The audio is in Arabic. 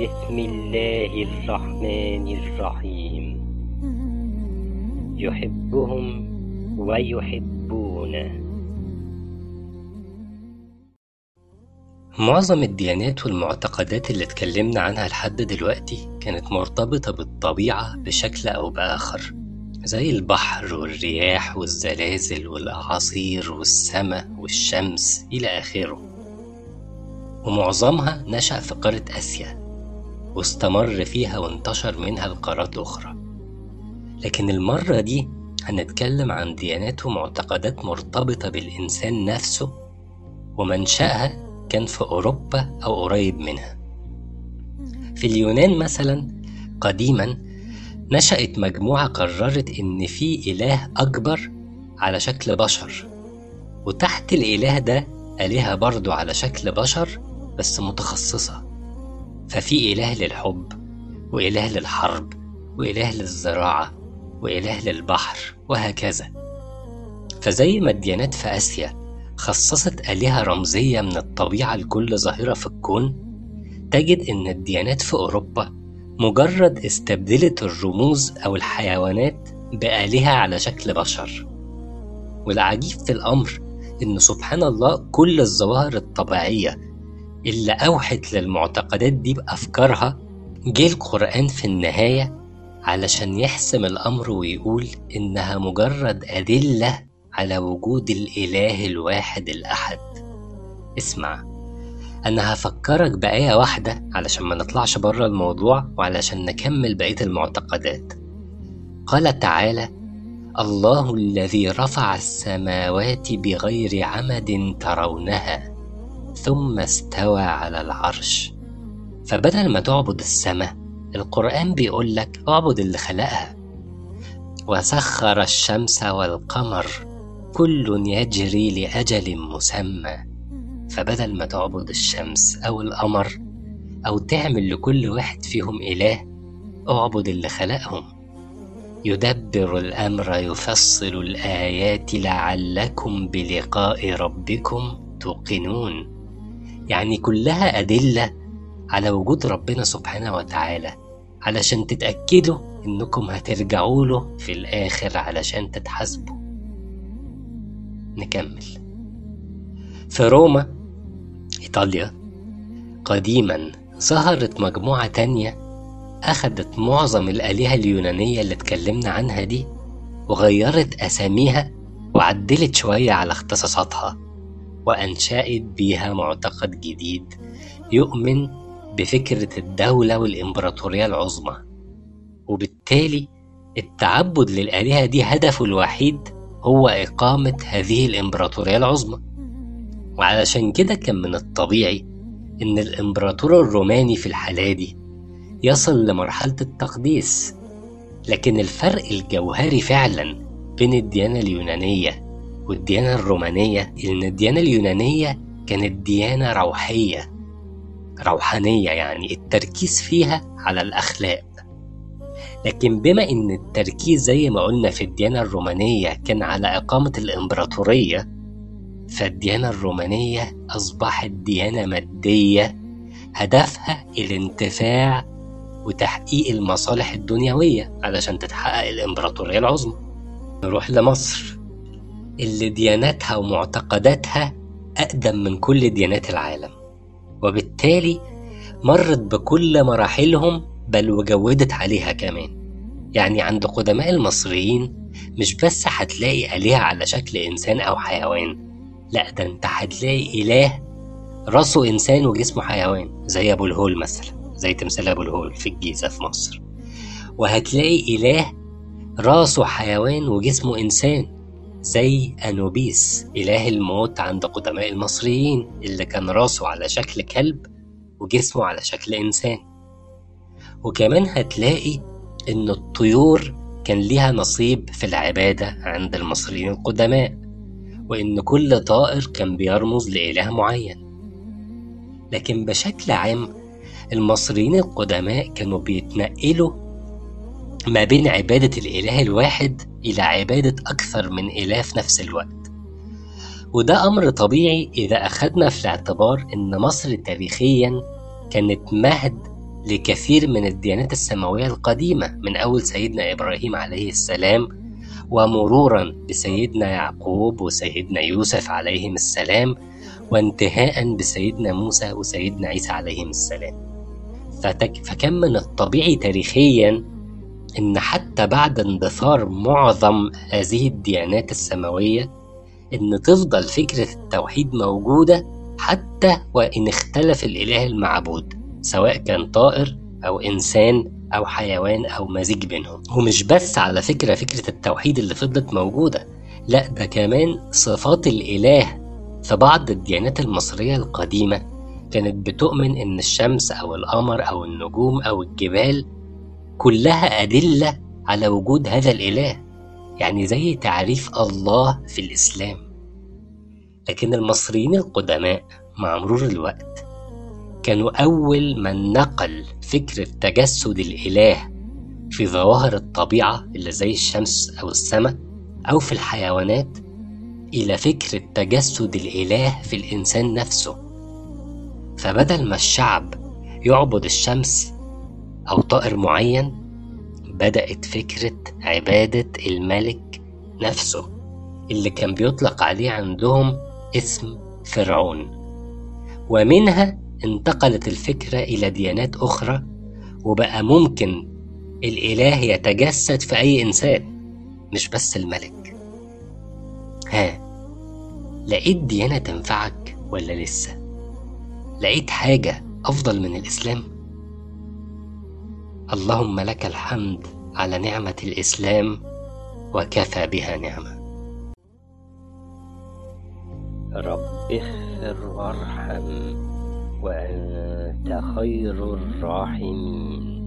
بسم الله الرحمن الرحيم. يحبهم ويحبونه. معظم الديانات والمعتقدات اللي اتكلمنا عنها لحد دلوقتي كانت مرتبطة بالطبيعة بشكل أو بآخر زي البحر والرياح والزلازل والأعاصير والسماء والشمس إلى آخره. ومعظمها نشأ في قارة آسيا. واستمر فيها وانتشر منها القارات الأخرى. لكن المرة دي هنتكلم عن ديانات ومعتقدات مرتبطة بالإنسان نفسه ومنشأها كان في أوروبا أو قريب منها. في اليونان مثلا قديما نشأت مجموعة قررت إن في إله أكبر على شكل بشر وتحت الإله ده آلهة برضو على شكل بشر بس متخصصة. ففي إله للحب وإله للحرب وإله للزراعة وإله للبحر وهكذا. فزي ما الديانات في آسيا خصصت آلهة رمزية من الطبيعة لكل ظاهرة في الكون تجد إن الديانات في أوروبا مجرد استبدلت الرموز أو الحيوانات بآلهة على شكل بشر. والعجيب في الأمر إن سبحان الله كل الظواهر الطبيعية اللي أوحت للمعتقدات دي بأفكارها جه القرآن في النهاية علشان يحسم الأمر ويقول إنها مجرد أدلة على وجود الإله الواحد الأحد. اسمع أنا هفكرك بآية واحدة علشان ما نطلعش بره الموضوع وعلشان نكمل بقية المعتقدات. قال تعالى الله الذي رفع السماوات بغير عمد ترونها ثم استوى على العرش. فبدل ما تعبد السماء القرآن بيقول لك اعبد اللي خلقها. وسخر الشمس والقمر كل يجري لأجل مسمى. فبدل ما تعبد الشمس أو القمر أو تعمل لكل واحد فيهم إله اعبد اللي خلقهم. يدبر الأمر يفصل الآيات لعلكم بلقاء ربكم توقنون. يعني كلها أدلة على وجود ربنا سبحانه وتعالى علشان تتأكدوا إنكم هترجعوا له في الآخر علشان تتحاسبوا. نكمل. في روما إيطاليا قديما ظهرت مجموعة تانية أخدت معظم الآلهة اليونانية اللي اتكلمنا عنها دي وغيرت أساميها وعدلت شوية على اختصاصاتها. وأنشأت بيها معتقد جديد يؤمن بفكرة الدولة والإمبراطورية العظمى. وبالتالي التعبد للآلهة دي هدفه الوحيد هو إقامة هذه الإمبراطورية العظمى. وعلشان كده كان من الطبيعي إن الإمبراطور الروماني في الحالة دي يصل لمرحلة التقديس. لكن الفرق الجوهري فعلا بين الديانة اليونانية والديانة الرومانية إن الديانة اليونانية كانت ديانة روحية روحانية يعني التركيز فيها على الأخلاق. لكن بما إن التركيز زي ما قلنا في الديانة الرومانية كان على إقامة الإمبراطورية فالديانة الرومانية أصبحت ديانة مادية هدفها الانتفاع وتحقيق المصالح الدنيوية علشان تتحقق الإمبراطورية العظمى. نروح لمصر. اللي دياناتها ومعتقداتها أقدم من كل ديانات العالم. وبالتالي مرت بكل مراحلهم بل وجودت عليها كمان. يعني عند قدماء المصريين مش بس هتلاقي آلهة على شكل إنسان أو حيوان لأ ده أنت هتلاقي إله راسه إنسان وجسمه حيوان زي أبو الهول مثلا زي تمثال أبو الهول في الجيزة في مصر. وهتلاقي إله راسه حيوان وجسمه إنسان. زي أنوبيس إله الموت عند قدماء المصريين اللي كان راسه على شكل كلب وجسمه على شكل إنسان. وكمان هتلاقي إن الطيور كان ليها نصيب في العبادة عند المصريين القدماء وإن كل طائر كان بيرمز لإله معين. لكن بشكل عام المصريين القدماء كانوا بيتنقلوا ما بين عبادة الإله الواحد إلى عبادة أكثر من إله في نفس الوقت. وده أمر طبيعي إذا أخدنا في الاعتبار إن مصر تاريخيا كانت مهد لكثير من الديانات السماوية القديمة من أول سيدنا إبراهيم عليه السلام ومرورا بسيدنا يعقوب وسيدنا يوسف عليهم السلام وانتهاء بسيدنا موسى وسيدنا عيسى عليهم السلام. فكان من الطبيعي تاريخيا إن حتى بعد اندثار معظم هذه الديانات السماوية إن تفضل فكرة التوحيد موجودة حتى وإن اختلف الإله المعبود سواء كان طائر أو إنسان أو حيوان أو مزيج بينهم. ومش بس على فكرة فكرة التوحيد اللي فضلت موجودة لأ ده كمان صفات الإله في بعض الديانات المصرية القديمة كانت بتؤمن إن الشمس أو القمر أو النجوم أو الجبال كلها أدلة على وجود هذا الإله يعني زي تعريف الله في الإسلام. لكن المصريين القدماء مع مرور الوقت كانوا أول من نقل فكرة تجسد الإله في ظواهر الطبيعة اللي زي الشمس أو السماء أو في الحيوانات إلى فكرة تجسد الإله في الإنسان نفسه. فبدل ما الشعب يعبد الشمس أو طائر معين بدأت فكرة عبادة الملك نفسه اللي كان بيطلق عليه عندهم اسم فرعون. ومنها انتقلت الفكرة إلى ديانات أخرى وبقى ممكن الإله يتجسد في أي إنسان مش بس الملك. ها لقيت ديانة تنفعك ولا لسه؟ لقيت حاجة أفضل من الإسلام؟ اللهم لك الحمد على نعمة الإسلام وكفى بها نعمة. رب اغفر وارحم وأنت خير الراحمين.